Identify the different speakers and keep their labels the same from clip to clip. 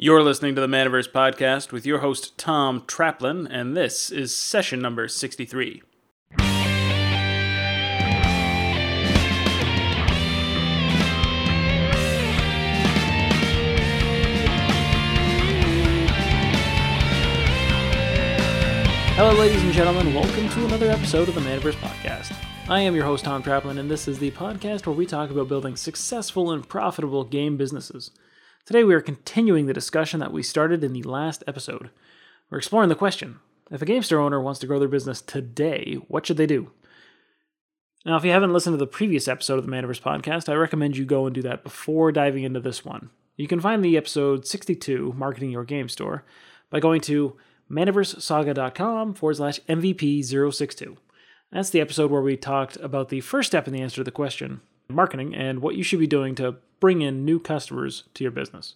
Speaker 1: You're listening to the Manaverse Podcast with your host, Tom Traplin, and this is session number 63. Hello, ladies and gentlemen. Welcome to another episode of the Manaverse Podcast. I am your host, Tom Traplin, and this is the podcast where we talk about building successful and profitable game businesses. Today, we are continuing the discussion that we started in the last episode. We're exploring the question if a game store owner wants to grow their business today, what should they do? Now, if you haven't listened to the previous episode of the Manaverse podcast, I recommend you go and do that before diving into this one. You can find the episode 62, Marketing Your Game Store, by going to manaversesaga.com forward slash MVP062. That's the episode where we talked about the first step in the answer to the question marketing and what you should be doing to bring in new customers to your business.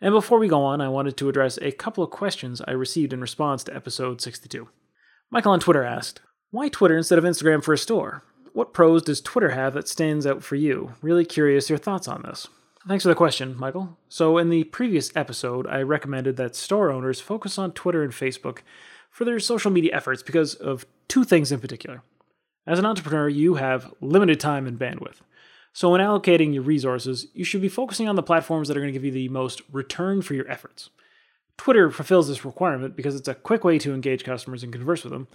Speaker 1: And before we go on, I wanted to address a couple of questions I received in response to episode 62. Michael on Twitter asked, Why Twitter instead of Instagram for a store? What pros does Twitter have that stands out for you? Really curious your thoughts on this. Thanks for the question, Michael. So, in the previous episode, I recommended that store owners focus on Twitter and Facebook for their social media efforts because of two things in particular. As an entrepreneur, you have limited time and bandwidth. So, when allocating your resources, you should be focusing on the platforms that are going to give you the most return for your efforts. Twitter fulfills this requirement because it's a quick way to engage customers and converse with them,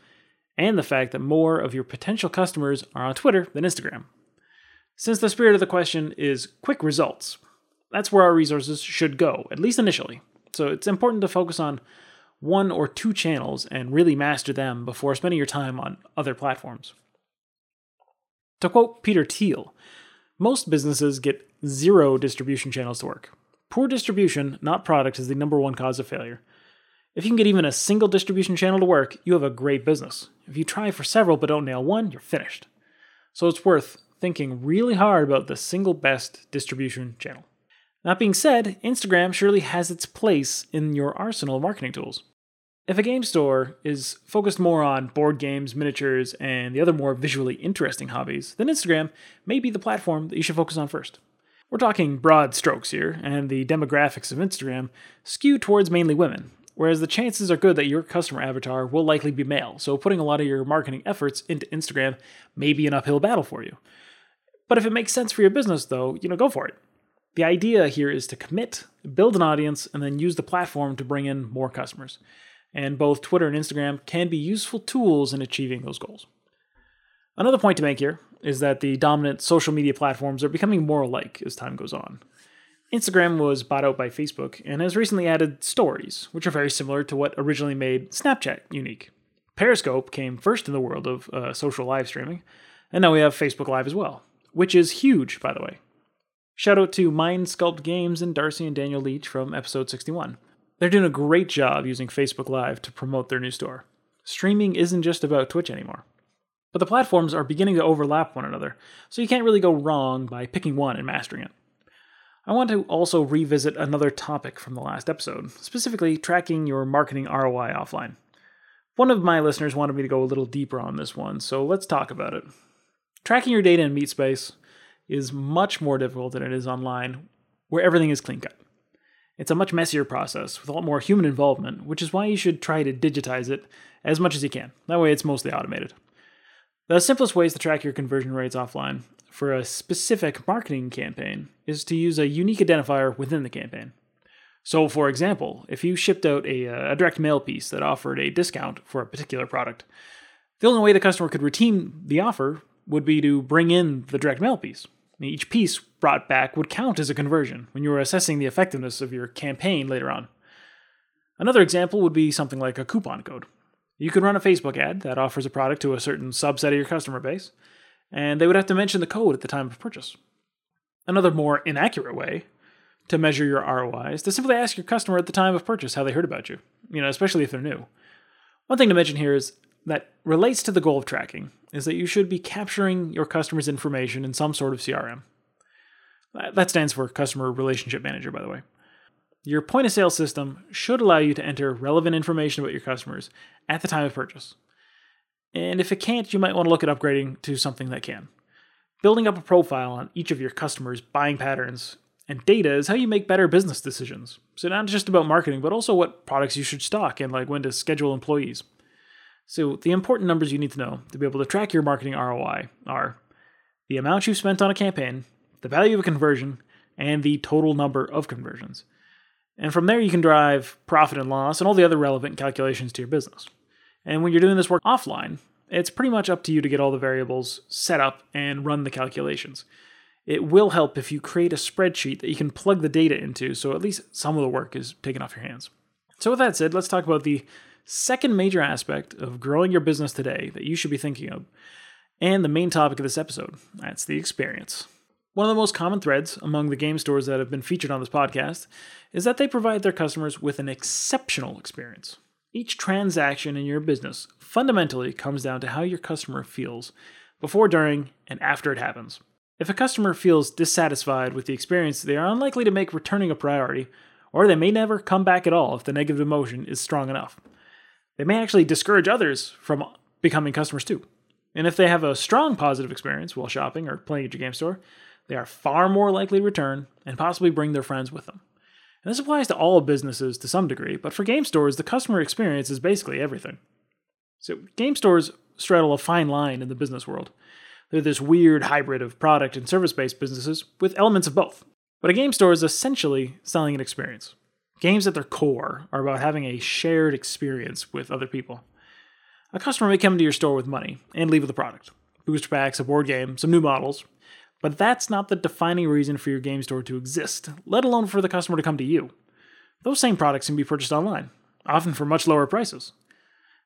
Speaker 1: and the fact that more of your potential customers are on Twitter than Instagram. Since the spirit of the question is quick results, that's where our resources should go, at least initially. So, it's important to focus on one or two channels and really master them before spending your time on other platforms. To quote Peter Thiel, most businesses get zero distribution channels to work. Poor distribution, not product, is the number one cause of failure. If you can get even a single distribution channel to work, you have a great business. If you try for several but don't nail one, you're finished. So it's worth thinking really hard about the single best distribution channel. That being said, Instagram surely has its place in your arsenal of marketing tools. If a game store is focused more on board games, miniatures, and the other more visually interesting hobbies, then Instagram may be the platform that you should focus on first. We're talking broad strokes here, and the demographics of Instagram skew towards mainly women, whereas the chances are good that your customer avatar will likely be male, so putting a lot of your marketing efforts into Instagram may be an uphill battle for you. But if it makes sense for your business, though, you know, go for it. The idea here is to commit, build an audience, and then use the platform to bring in more customers and both Twitter and Instagram can be useful tools in achieving those goals. Another point to make here is that the dominant social media platforms are becoming more alike as time goes on. Instagram was bought out by Facebook and has recently added stories, which are very similar to what originally made Snapchat unique. Periscope came first in the world of uh, social live streaming, and now we have Facebook Live as well, which is huge, by the way. Shout out to Mind Sculpt Games and Darcy and Daniel Leach from episode 61. They're doing a great job using Facebook Live to promote their new store. Streaming isn't just about Twitch anymore. But the platforms are beginning to overlap one another, so you can't really go wrong by picking one and mastering it. I want to also revisit another topic from the last episode, specifically tracking your marketing ROI offline. One of my listeners wanted me to go a little deeper on this one, so let's talk about it. Tracking your data in MeatSpace is much more difficult than it is online, where everything is clean cut. It's a much messier process with a lot more human involvement, which is why you should try to digitize it as much as you can. That way, it's mostly automated. The simplest ways to track your conversion rates offline for a specific marketing campaign is to use a unique identifier within the campaign. So, for example, if you shipped out a, uh, a direct mail piece that offered a discount for a particular product, the only way the customer could redeem the offer would be to bring in the direct mail piece. Each piece brought back would count as a conversion when you were assessing the effectiveness of your campaign later on. Another example would be something like a coupon code. You could run a Facebook ad that offers a product to a certain subset of your customer base, and they would have to mention the code at the time of purchase. Another more inaccurate way to measure your ROI is to simply ask your customer at the time of purchase how they heard about you, you know, especially if they're new. One thing to mention here is that relates to the goal of tracking is that you should be capturing your customer's information in some sort of CRM. That stands for Customer Relationship Manager, by the way. Your point of sale system should allow you to enter relevant information about your customers at the time of purchase. And if it can't, you might want to look at upgrading to something that can. Building up a profile on each of your customers' buying patterns And data is how you make better business decisions. So not just about marketing, but also what products you should stock and like when to schedule employees. So the important numbers you need to know to be able to track your marketing ROI are the amount you've spent on a campaign, the value of a conversion, and the total number of conversions. And from there, you can drive profit and loss and all the other relevant calculations to your business. And when you're doing this work offline, it's pretty much up to you to get all the variables set up and run the calculations. It will help if you create a spreadsheet that you can plug the data into, so at least some of the work is taken off your hands. So, with that said, let's talk about the second major aspect of growing your business today that you should be thinking of, and the main topic of this episode that's the experience. One of the most common threads among the game stores that have been featured on this podcast is that they provide their customers with an exceptional experience. Each transaction in your business fundamentally comes down to how your customer feels before, during, and after it happens. If a customer feels dissatisfied with the experience, they are unlikely to make returning a priority, or they may never come back at all if the negative emotion is strong enough. They may actually discourage others from becoming customers too. And if they have a strong positive experience while shopping or playing at your game store, they are far more likely to return and possibly bring their friends with them. And this applies to all businesses to some degree, but for game stores, the customer experience is basically everything. So, game stores straddle a fine line in the business world. They're this weird hybrid of product and service based businesses with elements of both. But a game store is essentially selling an experience. Games at their core are about having a shared experience with other people. A customer may come to your store with money and leave with a product booster packs, a board game, some new models, but that's not the defining reason for your game store to exist, let alone for the customer to come to you. Those same products can be purchased online, often for much lower prices.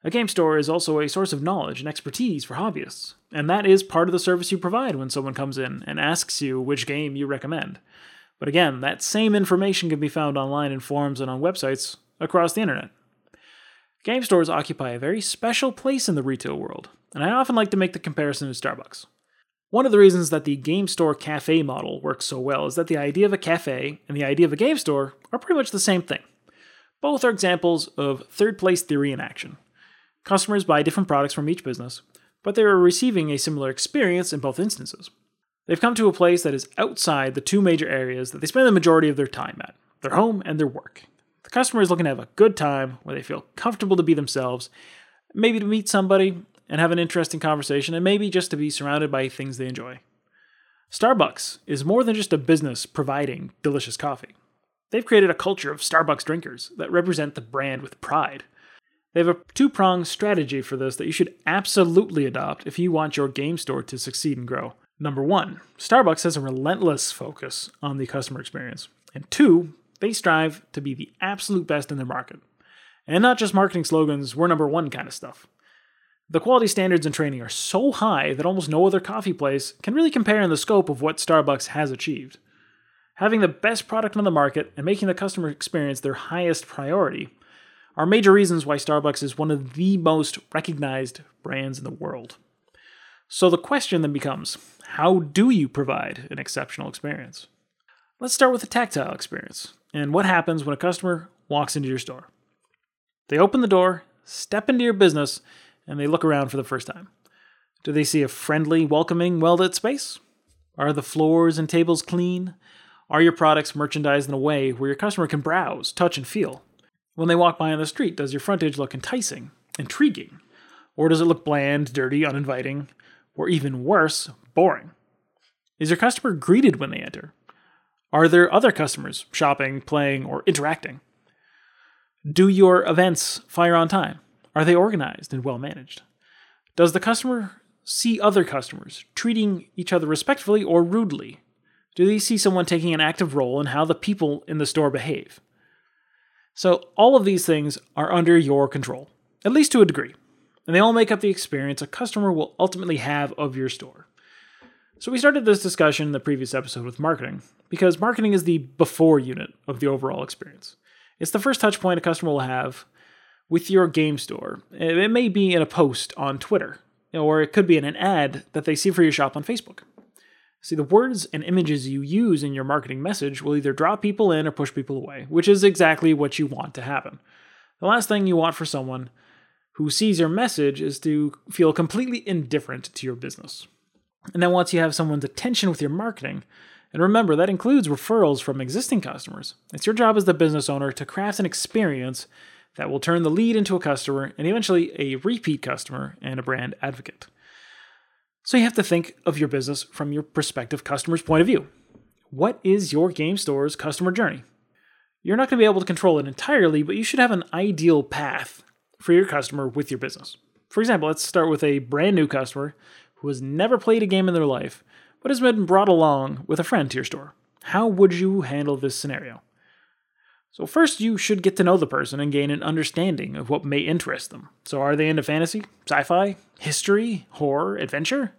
Speaker 1: A game store is also a source of knowledge and expertise for hobbyists, and that is part of the service you provide when someone comes in and asks you which game you recommend. But again, that same information can be found online in forums and on websites across the internet. Game stores occupy a very special place in the retail world, and I often like to make the comparison to Starbucks. One of the reasons that the game store cafe model works so well is that the idea of a cafe and the idea of a game store are pretty much the same thing. Both are examples of third place theory in action. Customers buy different products from each business, but they are receiving a similar experience in both instances. They've come to a place that is outside the two major areas that they spend the majority of their time at their home and their work. The customer is looking to have a good time where they feel comfortable to be themselves, maybe to meet somebody, and have an interesting conversation, and maybe just to be surrounded by things they enjoy. Starbucks is more than just a business providing delicious coffee. They've created a culture of Starbucks drinkers that represent the brand with pride. They have a two pronged strategy for this that you should absolutely adopt if you want your game store to succeed and grow. Number one, Starbucks has a relentless focus on the customer experience. And two, they strive to be the absolute best in their market. And not just marketing slogans, we're number one kind of stuff. The quality standards and training are so high that almost no other coffee place can really compare in the scope of what Starbucks has achieved. Having the best product on the market and making the customer experience their highest priority are major reasons why Starbucks is one of the most recognized brands in the world. So the question then becomes how do you provide an exceptional experience? Let's start with the tactile experience and what happens when a customer walks into your store. They open the door, step into your business, and they look around for the first time. Do they see a friendly, welcoming, well lit space? Are the floors and tables clean? Are your products merchandised in a way where your customer can browse, touch, and feel? When they walk by on the street, does your frontage look enticing, intriguing? Or does it look bland, dirty, uninviting, or even worse, boring? Is your customer greeted when they enter? Are there other customers shopping, playing, or interacting? Do your events fire on time? Are they organized and well managed? Does the customer see other customers treating each other respectfully or rudely? Do they see someone taking an active role in how the people in the store behave? So, all of these things are under your control, at least to a degree, and they all make up the experience a customer will ultimately have of your store. So, we started this discussion in the previous episode with marketing, because marketing is the before unit of the overall experience. It's the first touch point a customer will have with your game store. It may be in a post on Twitter, or it could be in an ad that they see for your shop on Facebook. See, the words and images you use in your marketing message will either draw people in or push people away, which is exactly what you want to happen. The last thing you want for someone who sees your message is to feel completely indifferent to your business. And then once you have someone's attention with your marketing, And remember, that includes referrals from existing customers. It's your job as the business owner to craft an experience that will turn the lead into a customer and eventually a repeat customer and a brand advocate. So you have to think of your business from your prospective customer's point of view. What is your game store's customer journey? You're not going to be able to control it entirely, but you should have an ideal path for your customer with your business. For example, let's start with a brand new customer who has never played a game in their life, but has been brought along with a friend to your store. How would you handle this scenario? So, first, you should get to know the person and gain an understanding of what may interest them. So, are they into fantasy, sci fi, history, horror, adventure?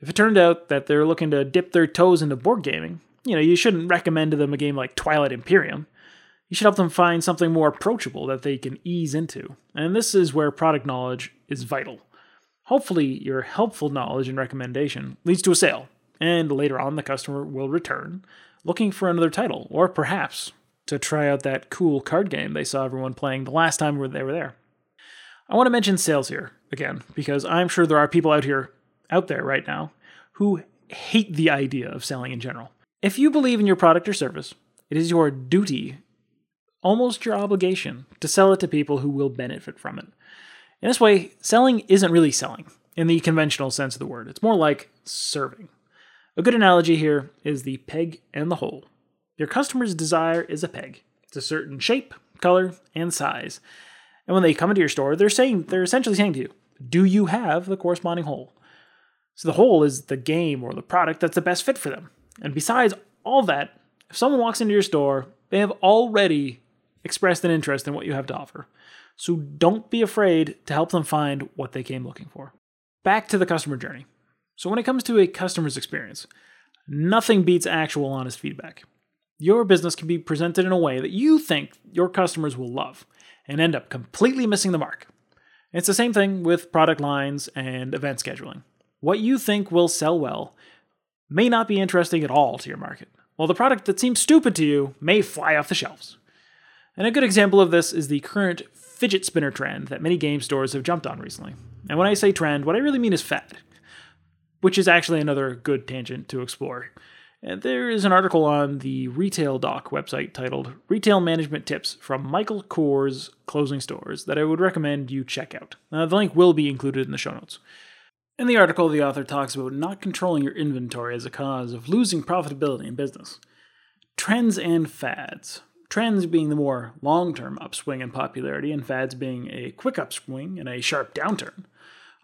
Speaker 1: If it turned out that they're looking to dip their toes into board gaming, you know, you shouldn't recommend to them a game like Twilight Imperium. You should help them find something more approachable that they can ease into. And this is where product knowledge is vital. Hopefully, your helpful knowledge and recommendation leads to a sale, and later on, the customer will return looking for another title, or perhaps to try out that cool card game they saw everyone playing the last time they were there. I want to mention sales here again because I'm sure there are people out here out there right now who hate the idea of selling in general. If you believe in your product or service, it is your duty, almost your obligation, to sell it to people who will benefit from it. In this way, selling isn't really selling in the conventional sense of the word. It's more like serving. A good analogy here is the peg and the hole. Your customer's desire is a peg. It's a certain shape, color, and size. And when they come into your store, they're saying they're essentially saying to you, "Do you have the corresponding hole?" So the hole is the game or the product that's the best fit for them. And besides all that, if someone walks into your store, they have already expressed an interest in what you have to offer. So don't be afraid to help them find what they came looking for. Back to the customer journey. So when it comes to a customer's experience, nothing beats actual honest feedback your business can be presented in a way that you think your customers will love and end up completely missing the mark. It's the same thing with product lines and event scheduling. What you think will sell well may not be interesting at all to your market, while the product that seems stupid to you may fly off the shelves. And a good example of this is the current fidget spinner trend that many game stores have jumped on recently. And when I say trend, what I really mean is fad, which is actually another good tangent to explore. And there is an article on the Retail Doc website titled Retail Management Tips from Michael Kors Closing Stores that I would recommend you check out. Uh, the link will be included in the show notes. In the article, the author talks about not controlling your inventory as a cause of losing profitability in business. Trends and fads. Trends being the more long term upswing in popularity, and fads being a quick upswing and a sharp downturn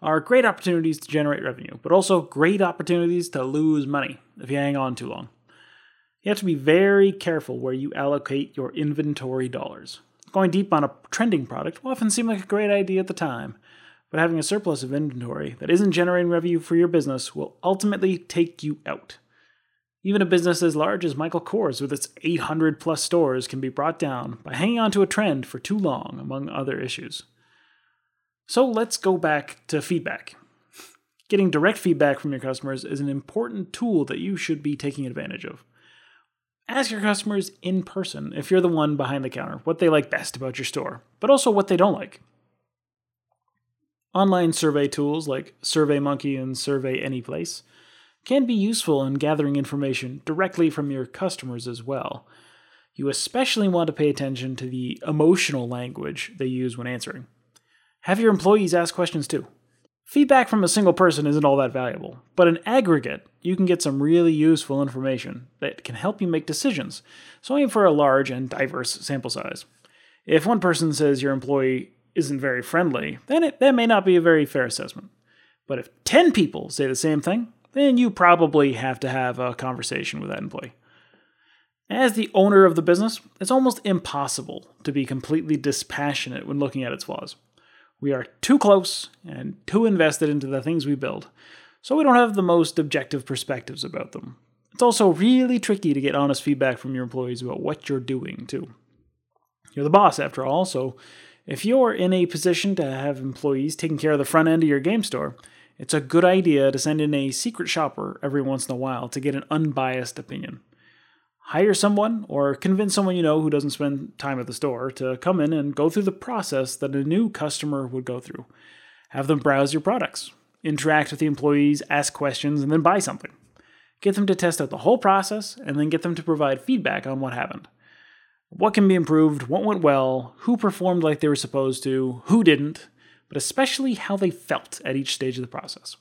Speaker 1: are great opportunities to generate revenue, but also great opportunities to lose money if you hang on too long. You have to be very careful where you allocate your inventory dollars. Going deep on a trending product will often seem like a great idea at the time, but having a surplus of inventory that isn't generating revenue for your business will ultimately take you out. Even a business as large as Michael Kors, with its 800 plus stores, can be brought down by hanging on to a trend for too long, among other issues. So let's go back to feedback. Getting direct feedback from your customers is an important tool that you should be taking advantage of. Ask your customers in person, if you're the one behind the counter, what they like best about your store, but also what they don't like. Online survey tools like SurveyMonkey and Survey Anyplace can be useful in gathering information directly from your customers as well. You especially want to pay attention to the emotional language they use when answering. Have your employees ask questions too. Feedback from a single person isn't all that valuable, but in aggregate, you can get some really useful information that can help you make decisions, so aim for a large and diverse sample size. If one person says your employee isn't very friendly, then it, that may not be a very fair assessment. But if 10 people say the same thing, then you probably have to have a conversation with that employee. As the owner of the business, it's almost impossible to be completely dispassionate when looking at its flaws. We are too close and too invested into the things we build, so we don't have the most objective perspectives about them. It's also really tricky to get honest feedback from your employees about what you're doing, too. You're the boss, after all, so if you're in a position to have employees taking care of the front end of your game store, it's a good idea to send in a secret shopper every once in a while to get an unbiased opinion hire someone or convince someone you know who doesn't spend time at the store to come in and go through the process that a new customer would go through. Have them browse your products, interact with the employees, ask questions, and then buy something. Get them to test out the whole process and then get them to provide feedback on what happened. What can be improved, what went well, who performed like they were supposed to, who didn't, but especially how they felt at each stage of the process.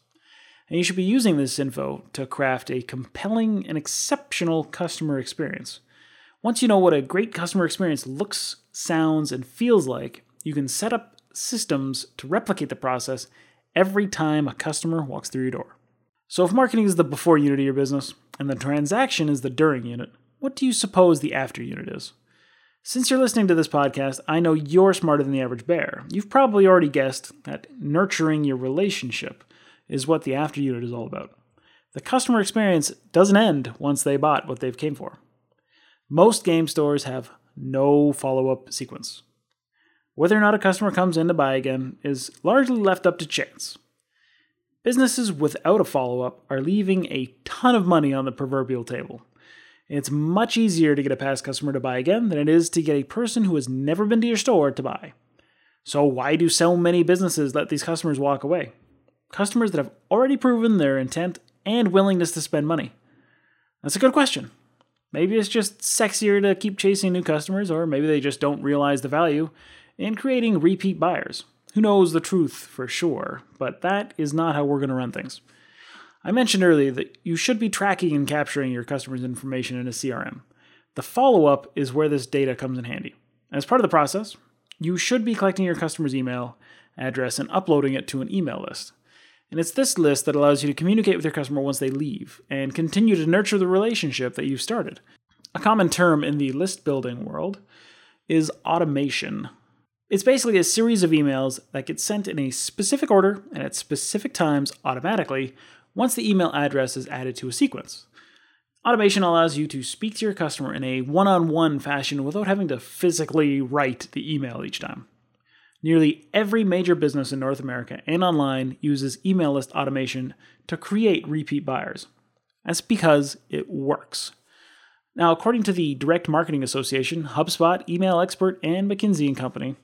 Speaker 1: And you should be using this info to craft a compelling and exceptional customer experience. Once you know what a great customer experience looks, sounds, and feels like, you can set up systems to replicate the process every time a customer walks through your door. So, if marketing is the before unit of your business and the transaction is the during unit, what do you suppose the after unit is? Since you're listening to this podcast, I know you're smarter than the average bear. You've probably already guessed that nurturing your relationship is what the after unit is all about. The customer experience doesn't end once they bought what they've came for. Most game stores have no follow-up sequence. Whether or not a customer comes in to buy again is largely left up to chance. Businesses without a follow-up are leaving a ton of money on the proverbial table. It's much easier to get a past customer to buy again than it is to get a person who has never been to your store to buy. So, why do so many businesses let these customers walk away? Customers that have already proven their intent and willingness to spend money. That's a good question. Maybe it's just sexier to keep chasing new customers, or maybe they just don't realize the value in creating repeat buyers. Who knows the truth for sure, but that is not how we're going to run things. I mentioned earlier that you should be tracking and capturing your customers' information in a CRM. The follow up is where this data comes in handy. As part of the process, you should be collecting your customer's email address and uploading it to an email list. And it's this list that allows you to communicate with your customer once they leave and continue to nurture the relationship that you've started. A common term in the list building world is automation. It's basically a series of emails that get sent in a specific order and at specific times automatically once the email address is added to a sequence. Automation allows you to speak to your customer in a one on one fashion without having to physically write the email each time. Nearly every major business in North America and online uses email list automation to create repeat buyers. That's because it works. Now, according to the Direct Marketing Association, HubSpot, Email Expert, and McKinsey and Company,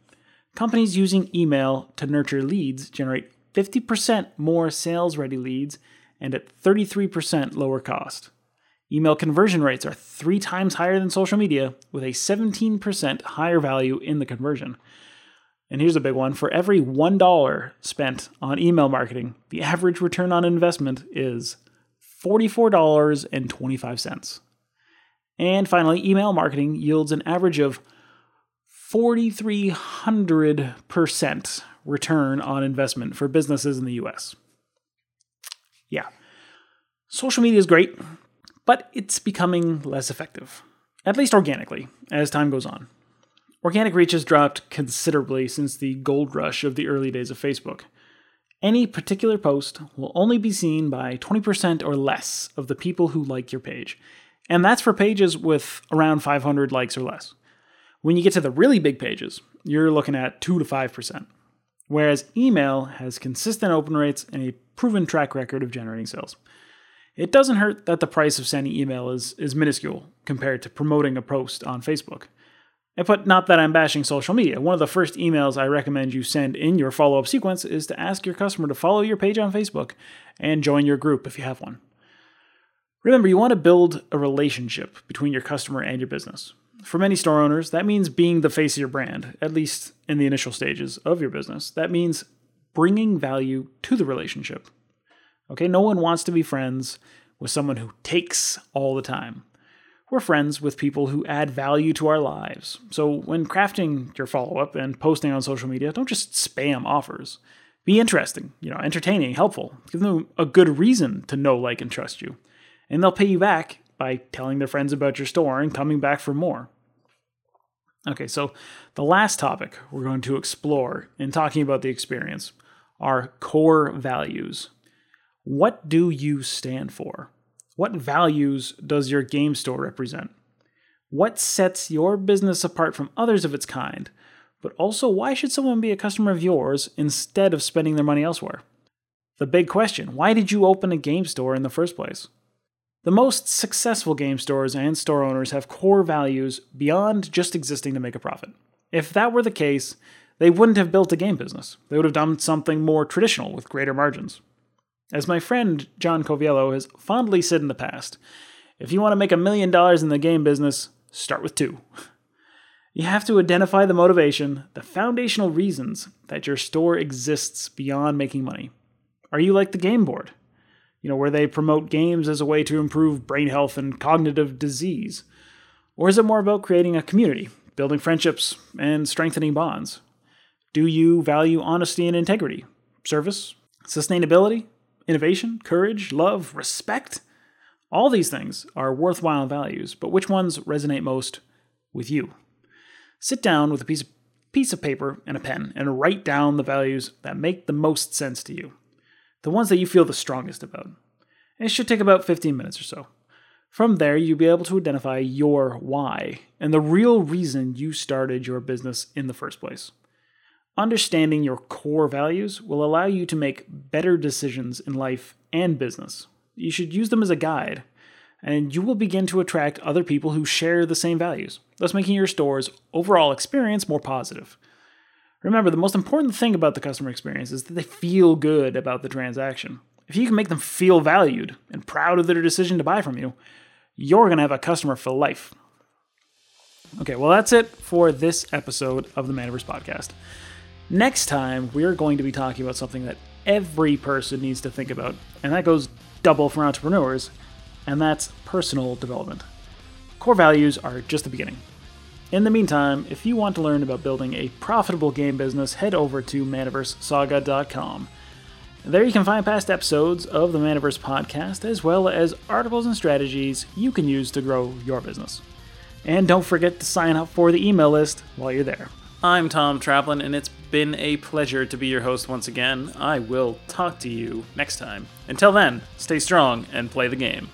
Speaker 1: companies using email to nurture leads generate 50% more sales ready leads and at 33% lower cost. Email conversion rates are three times higher than social media, with a 17% higher value in the conversion. And here's a big one for every $1 spent on email marketing, the average return on investment is $44.25. And finally, email marketing yields an average of 4,300% return on investment for businesses in the US. Yeah. Social media is great, but it's becoming less effective, at least organically, as time goes on. Organic reach has dropped considerably since the gold rush of the early days of Facebook. Any particular post will only be seen by 20% or less of the people who like your page, and that's for pages with around 500 likes or less. When you get to the really big pages, you're looking at 2 to 5% whereas email has consistent open rates and a proven track record of generating sales. It doesn't hurt that the price of sending email is, is minuscule compared to promoting a post on Facebook. And But not that I'm bashing social media. One of the first emails I recommend you send in your follow up sequence is to ask your customer to follow your page on Facebook and join your group if you have one. Remember, you want to build a relationship between your customer and your business. For many store owners, that means being the face of your brand, at least in the initial stages of your business. That means bringing value to the relationship. Okay, no one wants to be friends with someone who takes all the time. We're friends with people who add value to our lives. So when crafting your follow up and posting on social media, don't just spam offers. Be interesting, you know, entertaining, helpful. Give them a good reason to know, like, and trust you. And they'll pay you back by telling their friends about your store and coming back for more. Okay, so the last topic we're going to explore in talking about the experience are core values. What do you stand for? What values does your game store represent? What sets your business apart from others of its kind? But also, why should someone be a customer of yours instead of spending their money elsewhere? The big question why did you open a game store in the first place? The most successful game stores and store owners have core values beyond just existing to make a profit. If that were the case, they wouldn't have built a game business. They would have done something more traditional with greater margins. As my friend John Coviello has fondly said in the past, if you want to make a million dollars in the game business, start with two. You have to identify the motivation, the foundational reasons that your store exists beyond making money. Are you like the game board? You know, where they promote games as a way to improve brain health and cognitive disease? Or is it more about creating a community, building friendships, and strengthening bonds? Do you value honesty and integrity, service, sustainability, innovation, courage, love, respect? All these things are worthwhile values, but which ones resonate most with you? Sit down with a piece of, piece of paper and a pen and write down the values that make the most sense to you, the ones that you feel the strongest about. And it should take about 15 minutes or so. From there, you'll be able to identify your why and the real reason you started your business in the first place. Understanding your core values will allow you to make better decisions in life and business. You should use them as a guide, and you will begin to attract other people who share the same values, thus making your store's overall experience more positive. Remember, the most important thing about the customer experience is that they feel good about the transaction. If you can make them feel valued and proud of their decision to buy from you, you're going to have a customer for life. Okay, well, that's it for this episode of the Manaverse Podcast. Next time, we're going to be talking about something that every person needs to think about, and that goes double for entrepreneurs, and that's personal development. Core values are just the beginning. In the meantime, if you want to learn about building a profitable game business, head over to manaversesaga.com. There you can find past episodes of the Manaverse podcast, as well as articles and strategies you can use to grow your business. And don't forget to sign up for the email list while you're there. I'm Tom Traplin, and it's been a pleasure to be your host once again. I will talk to you next time. Until then, stay strong and play the game.